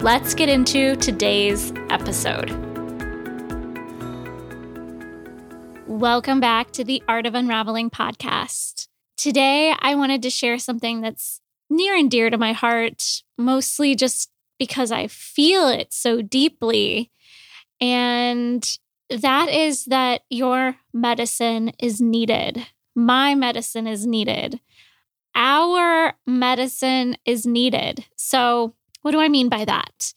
Let's get into today's episode. Welcome back to the Art of Unraveling podcast. Today, I wanted to share something that's near and dear to my heart, mostly just because I feel it so deeply. And that is that your medicine is needed. My medicine is needed. Our medicine is needed. So, what do I mean by that?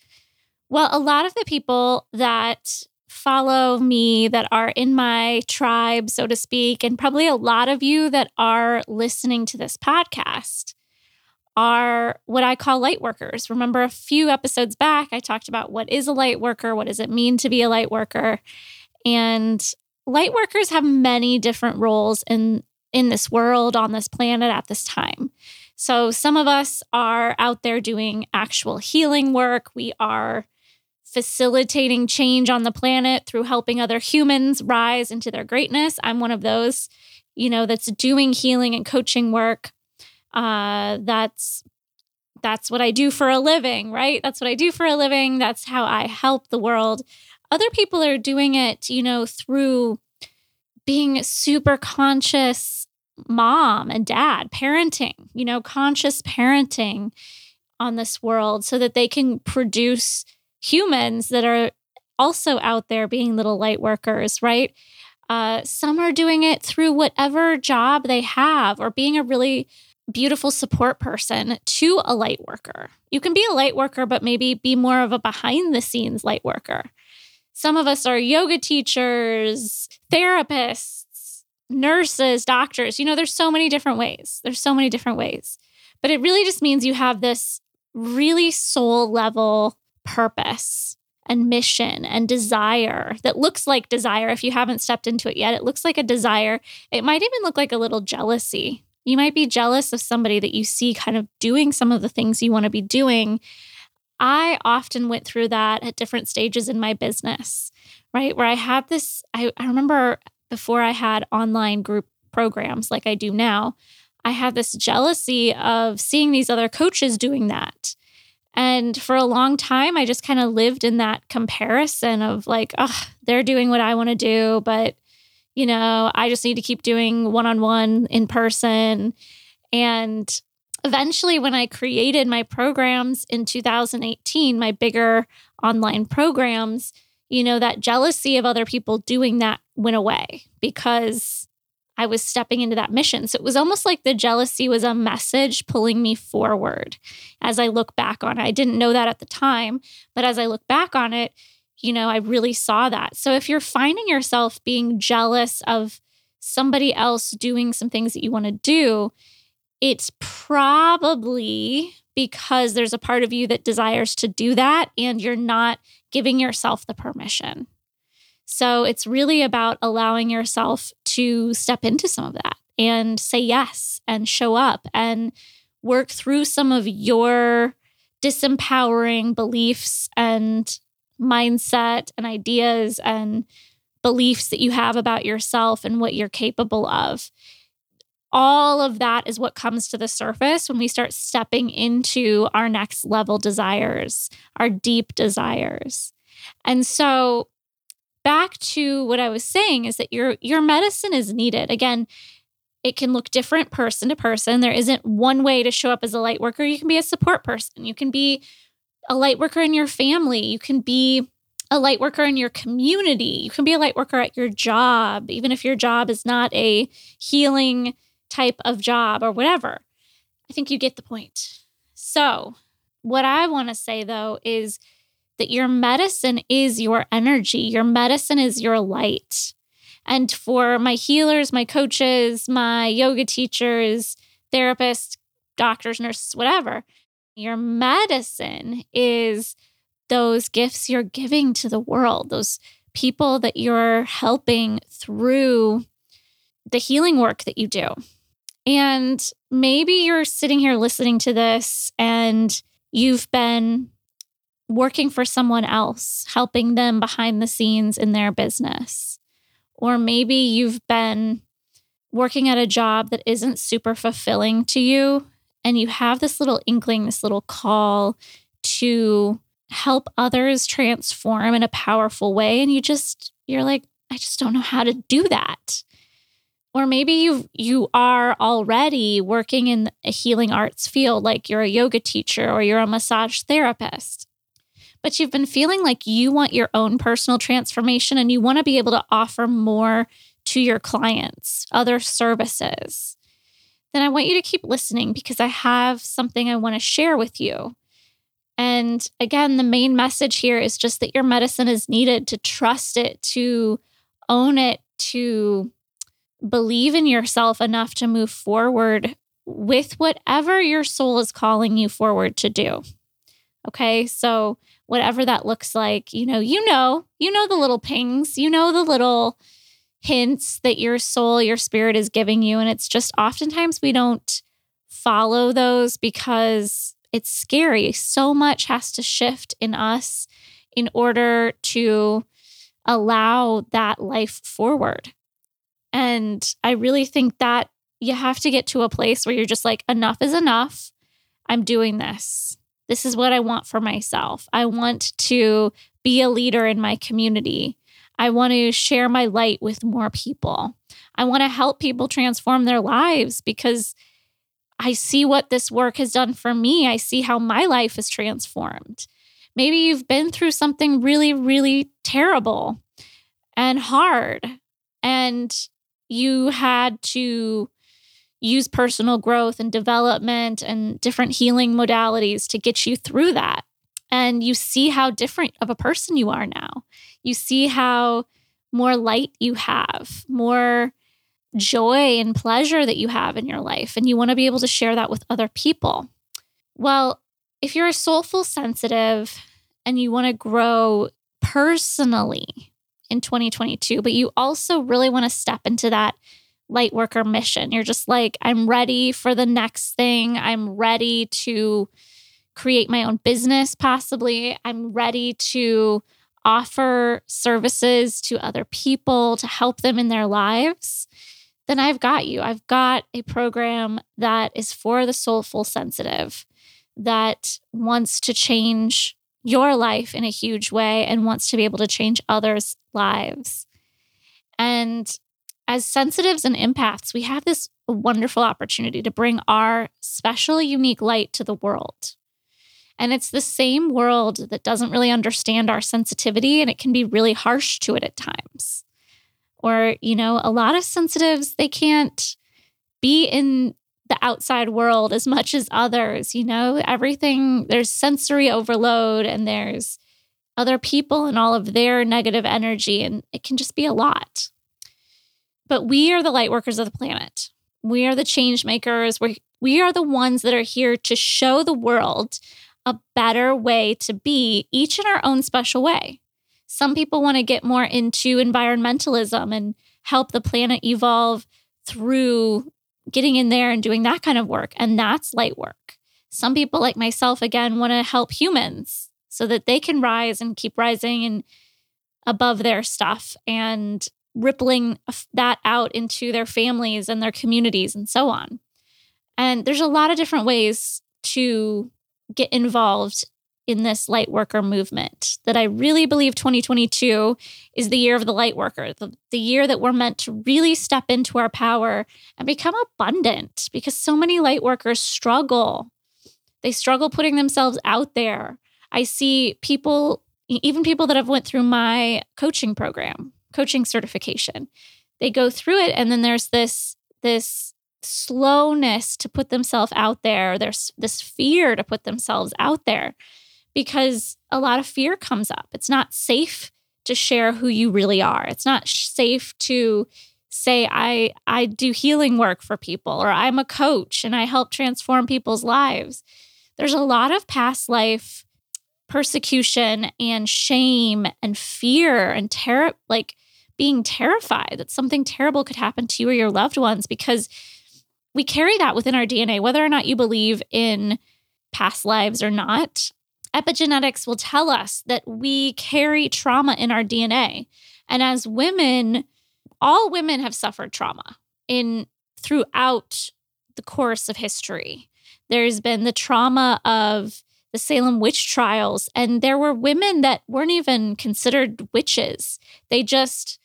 Well, a lot of the people that follow me that are in my tribe, so to speak, and probably a lot of you that are listening to this podcast are what I call light workers. Remember, a few episodes back, I talked about what is a light worker, what does it mean to be a light worker. And light workers have many different roles in, in this world, on this planet at this time. So, some of us are out there doing actual healing work. We are facilitating change on the planet through helping other humans rise into their greatness. I'm one of those, you know, that's doing healing and coaching work. Uh, that's that's what I do for a living, right? That's what I do for a living. That's how I help the world. Other people are doing it, you know, through being super conscious mom and dad, parenting, you know, conscious parenting on this world so that they can produce humans that are also out there being little light workers, right? Uh, some are doing it through whatever job they have or being a really beautiful support person to a light worker. You can be a light worker, but maybe be more of a behind the scenes light worker. Some of us are yoga teachers, therapists, nurses, doctors. You know, there's so many different ways. There's so many different ways. But it really just means you have this really soul level purpose and mission and desire that looks like desire. If you haven't stepped into it yet, it looks like a desire. It might even look like a little jealousy. You might be jealous of somebody that you see kind of doing some of the things you want to be doing. I often went through that at different stages in my business, right? Where I had this, I, I remember before I had online group programs like I do now, I had this jealousy of seeing these other coaches doing that. And for a long time, I just kind of lived in that comparison of like, oh, they're doing what I want to do, but, you know, I just need to keep doing one on one in person. And eventually, when I created my programs in 2018, my bigger online programs, you know, that jealousy of other people doing that went away because I was stepping into that mission. So it was almost like the jealousy was a message pulling me forward as I look back on it. I didn't know that at the time, but as I look back on it, you know, I really saw that. So if you're finding yourself being jealous of somebody else doing some things that you want to do, it's probably because there's a part of you that desires to do that and you're not giving yourself the permission. So it's really about allowing yourself to step into some of that and say yes and show up and work through some of your disempowering beliefs and mindset and ideas and beliefs that you have about yourself and what you're capable of all of that is what comes to the surface when we start stepping into our next level desires, our deep desires. And so back to what I was saying is that your your medicine is needed. Again, it can look different person to person. There isn't one way to show up as a light worker. You can be a support person. You can be a light worker in your family. You can be a light worker in your community. You can be a light worker at your job, even if your job is not a healing type of job or whatever. I think you get the point. So, what I want to say though is that your medicine is your energy, your medicine is your light. And for my healers, my coaches, my yoga teachers, therapists, doctors, nurses, whatever, your medicine is those gifts you're giving to the world, those people that you're helping through the healing work that you do. And maybe you're sitting here listening to this and you've been working for someone else, helping them behind the scenes in their business. Or maybe you've been working at a job that isn't super fulfilling to you, and you have this little inkling, this little call to help others transform in a powerful way. And you just, you're like, I just don't know how to do that. Or maybe you you are already working in a healing arts field like you're a yoga teacher or you're a massage therapist but you've been feeling like you want your own personal transformation and you want to be able to offer more to your clients, other services, then I want you to keep listening because I have something I want to share with you. And again, the main message here is just that your medicine is needed to trust it, to own it, to believe in yourself enough to move forward with whatever your soul is calling you forward to do. Okay. So, whatever that looks like, you know, you know, you know the little pings, you know the little hints that your soul, your spirit is giving you. And it's just oftentimes we don't follow those because it's scary. So much has to shift in us in order to allow that life forward. And I really think that you have to get to a place where you're just like, enough is enough. I'm doing this. This is what I want for myself. I want to be a leader in my community. I want to share my light with more people. I want to help people transform their lives because I see what this work has done for me. I see how my life is transformed. Maybe you've been through something really, really terrible and hard, and you had to use personal growth and development and different healing modalities to get you through that. And you see how different of a person you are now. You see how more light you have, more joy and pleasure that you have in your life. And you want to be able to share that with other people. Well, if you're a soulful sensitive and you want to grow personally in 2022, but you also really want to step into that light worker mission. You're just like, I'm ready for the next thing. I'm ready to create my own business, possibly. I'm ready to offer services to other people to help them in their lives. Then I've got you. I've got a program that is for the soulful sensitive that wants to change your life in a huge way and wants to be able to change others' lives. And as sensitives and empaths, we have this wonderful opportunity to bring our special, unique light to the world. And it's the same world that doesn't really understand our sensitivity and it can be really harsh to it at times. Or, you know, a lot of sensitives, they can't be in the outside world as much as others. You know, everything, there's sensory overload and there's other people and all of their negative energy, and it can just be a lot. But we are the light workers of the planet. We are the change makers. we we are the ones that are here to show the world a better way to be, each in our own special way. Some people want to get more into environmentalism and help the planet evolve through getting in there and doing that kind of work. And that's light work. Some people, like myself, again, want to help humans so that they can rise and keep rising and above their stuff and rippling that out into their families and their communities and so on. And there's a lot of different ways to get involved in this light worker movement that I really believe 2022 is the year of the light worker, the, the year that we're meant to really step into our power and become abundant because so many light workers struggle. They struggle putting themselves out there. I see people, even people that have went through my coaching program, coaching certification. They go through it and then there's this this slowness to put themselves out there. There's this fear to put themselves out there because a lot of fear comes up. It's not safe to share who you really are. It's not safe to say I I do healing work for people or I'm a coach and I help transform people's lives. There's a lot of past life persecution and shame and fear and terror, like being terrified that something terrible could happen to you or your loved ones because we carry that within our DNA, whether or not you believe in past lives or not. Epigenetics will tell us that we carry trauma in our DNA. And as women, all women have suffered trauma in throughout the course of history. There's been the trauma of the Salem witch trials. And there were women that weren't even considered witches. They just,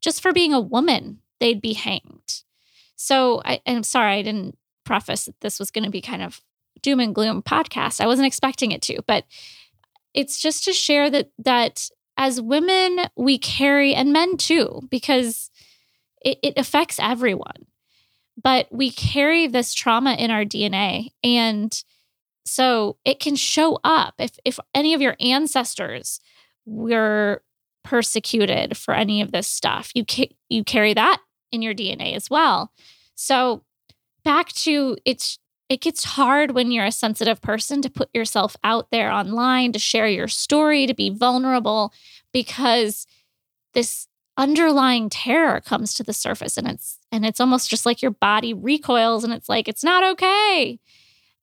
just for being a woman, they'd be hanged. So I, I'm sorry, I didn't preface that this was going to be kind of doom and gloom podcast. I wasn't expecting it to, but it's just to share that that as women we carry and men too, because it, it affects everyone. But we carry this trauma in our DNA and so it can show up if if any of your ancestors were persecuted for any of this stuff. You ca- you carry that in your DNA as well. So back to it's it gets hard when you're a sensitive person to put yourself out there online, to share your story, to be vulnerable because this underlying terror comes to the surface and it's and it's almost just like your body recoils and it's like it's not okay.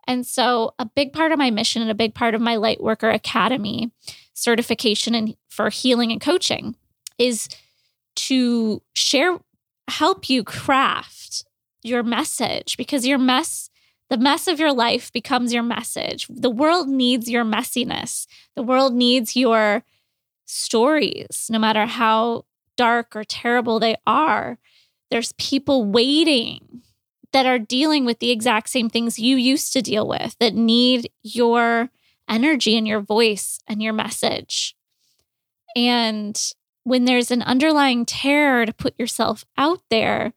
And so, a big part of my mission and a big part of my Lightworker Academy certification and for healing and coaching is to share, help you craft your message because your mess, the mess of your life becomes your message. The world needs your messiness, the world needs your stories, no matter how dark or terrible they are. There's people waiting that are dealing with the exact same things you used to deal with that need your energy and your voice and your message. And when there's an underlying terror to put yourself out there,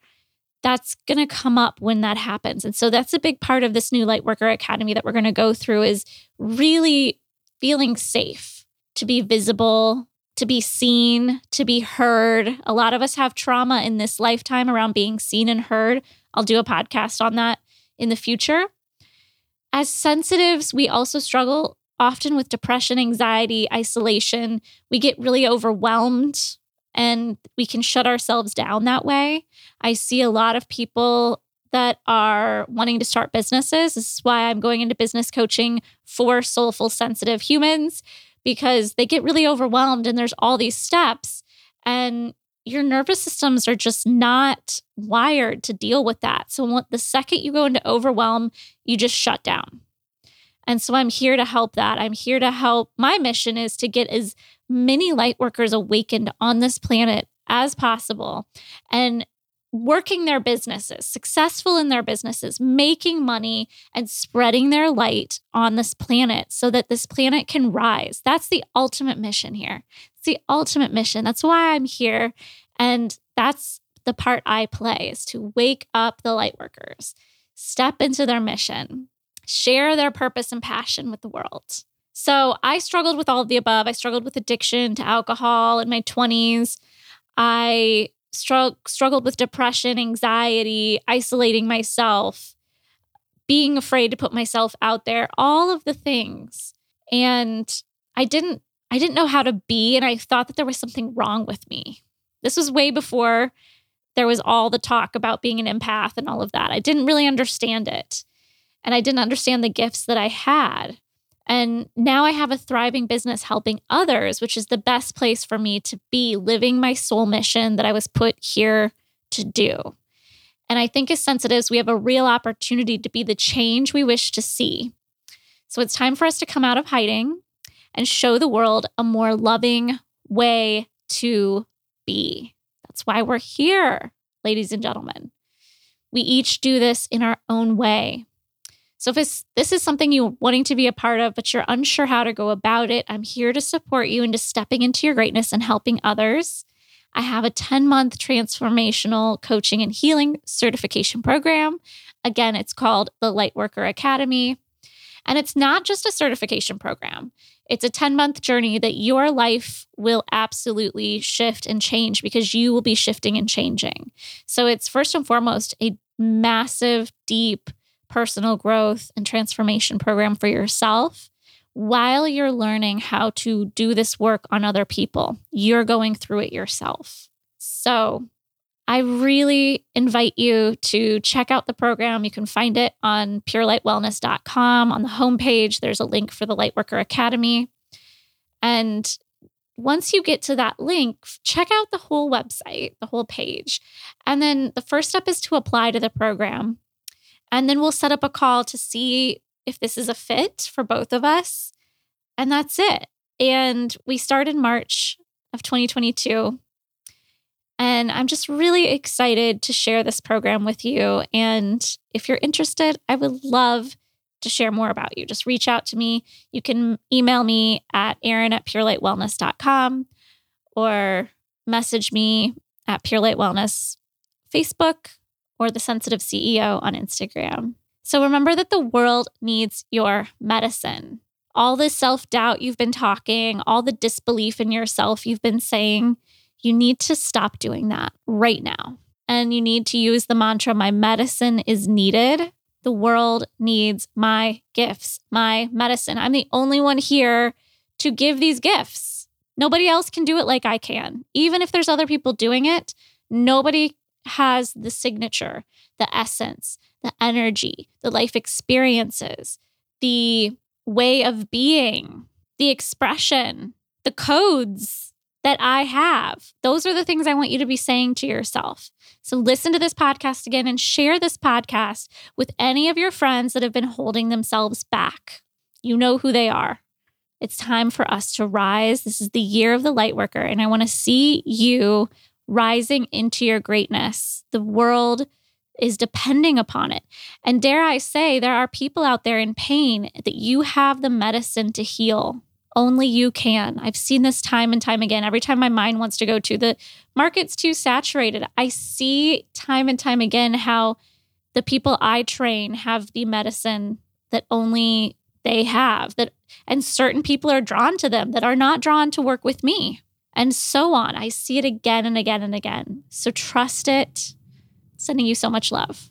that's going to come up when that happens. And so that's a big part of this new Lightworker Academy that we're going to go through is really feeling safe to be visible, to be seen, to be heard. A lot of us have trauma in this lifetime around being seen and heard. I'll do a podcast on that in the future. As sensitives, we also struggle often with depression, anxiety, isolation. We get really overwhelmed and we can shut ourselves down that way. I see a lot of people that are wanting to start businesses. This is why I'm going into business coaching for soulful, sensitive humans because they get really overwhelmed and there's all these steps. And your nervous systems are just not wired to deal with that. So the second you go into overwhelm, you just shut down. And so I'm here to help that. I'm here to help. My mission is to get as many light workers awakened on this planet as possible and working their businesses, successful in their businesses, making money and spreading their light on this planet so that this planet can rise. That's the ultimate mission here the ultimate mission. That's why I'm here. And that's the part I play is to wake up the light workers, step into their mission, share their purpose and passion with the world. So I struggled with all of the above. I struggled with addiction to alcohol in my 20s. I strugg- struggled with depression, anxiety, isolating myself, being afraid to put myself out there, all of the things. And I didn't I didn't know how to be, and I thought that there was something wrong with me. This was way before there was all the talk about being an empath and all of that. I didn't really understand it. And I didn't understand the gifts that I had. And now I have a thriving business helping others, which is the best place for me to be living my soul mission that I was put here to do. And I think as sensitives, we have a real opportunity to be the change we wish to see. So it's time for us to come out of hiding and show the world a more loving way to be. That's why we're here, ladies and gentlemen. We each do this in our own way. So, if this is something you're wanting to be a part of, but you're unsure how to go about it, I'm here to support you into stepping into your greatness and helping others. I have a 10 month transformational coaching and healing certification program. Again, it's called the Lightworker Academy. And it's not just a certification program, it's a 10 month journey that your life will absolutely shift and change because you will be shifting and changing. So it's first and foremost a massive, deep personal growth and transformation program for yourself while you're learning how to do this work on other people, you're going through it yourself. So, I really invite you to check out the program. You can find it on purelightwellness.com. On the homepage, there's a link for the Lightworker Academy. And once you get to that link, check out the whole website, the whole page. And then the first step is to apply to the program. And then we'll set up a call to see if this is a fit for both of us. And that's it. And we start in March of 2022. And I'm just really excited to share this program with you. And if you're interested, I would love to share more about you. Just reach out to me. You can email me at erin at purelightwellness.com or message me at Pure Light Wellness Facebook or The Sensitive CEO on Instagram. So remember that the world needs your medicine. All the self doubt you've been talking, all the disbelief in yourself you've been saying, you need to stop doing that right now. And you need to use the mantra My medicine is needed. The world needs my gifts, my medicine. I'm the only one here to give these gifts. Nobody else can do it like I can. Even if there's other people doing it, nobody has the signature, the essence, the energy, the life experiences, the way of being, the expression, the codes that I have. Those are the things I want you to be saying to yourself. So listen to this podcast again and share this podcast with any of your friends that have been holding themselves back. You know who they are. It's time for us to rise. This is the year of the light worker, and I want to see you rising into your greatness. The world is depending upon it. And dare I say, there are people out there in pain that you have the medicine to heal. Only you can. I've seen this time and time again. Every time my mind wants to go to the market's too saturated, I see time and time again how the people I train have the medicine that only they have that and certain people are drawn to them that are not drawn to work with me and so on. I see it again and again and again. So trust it. Sending you so much love.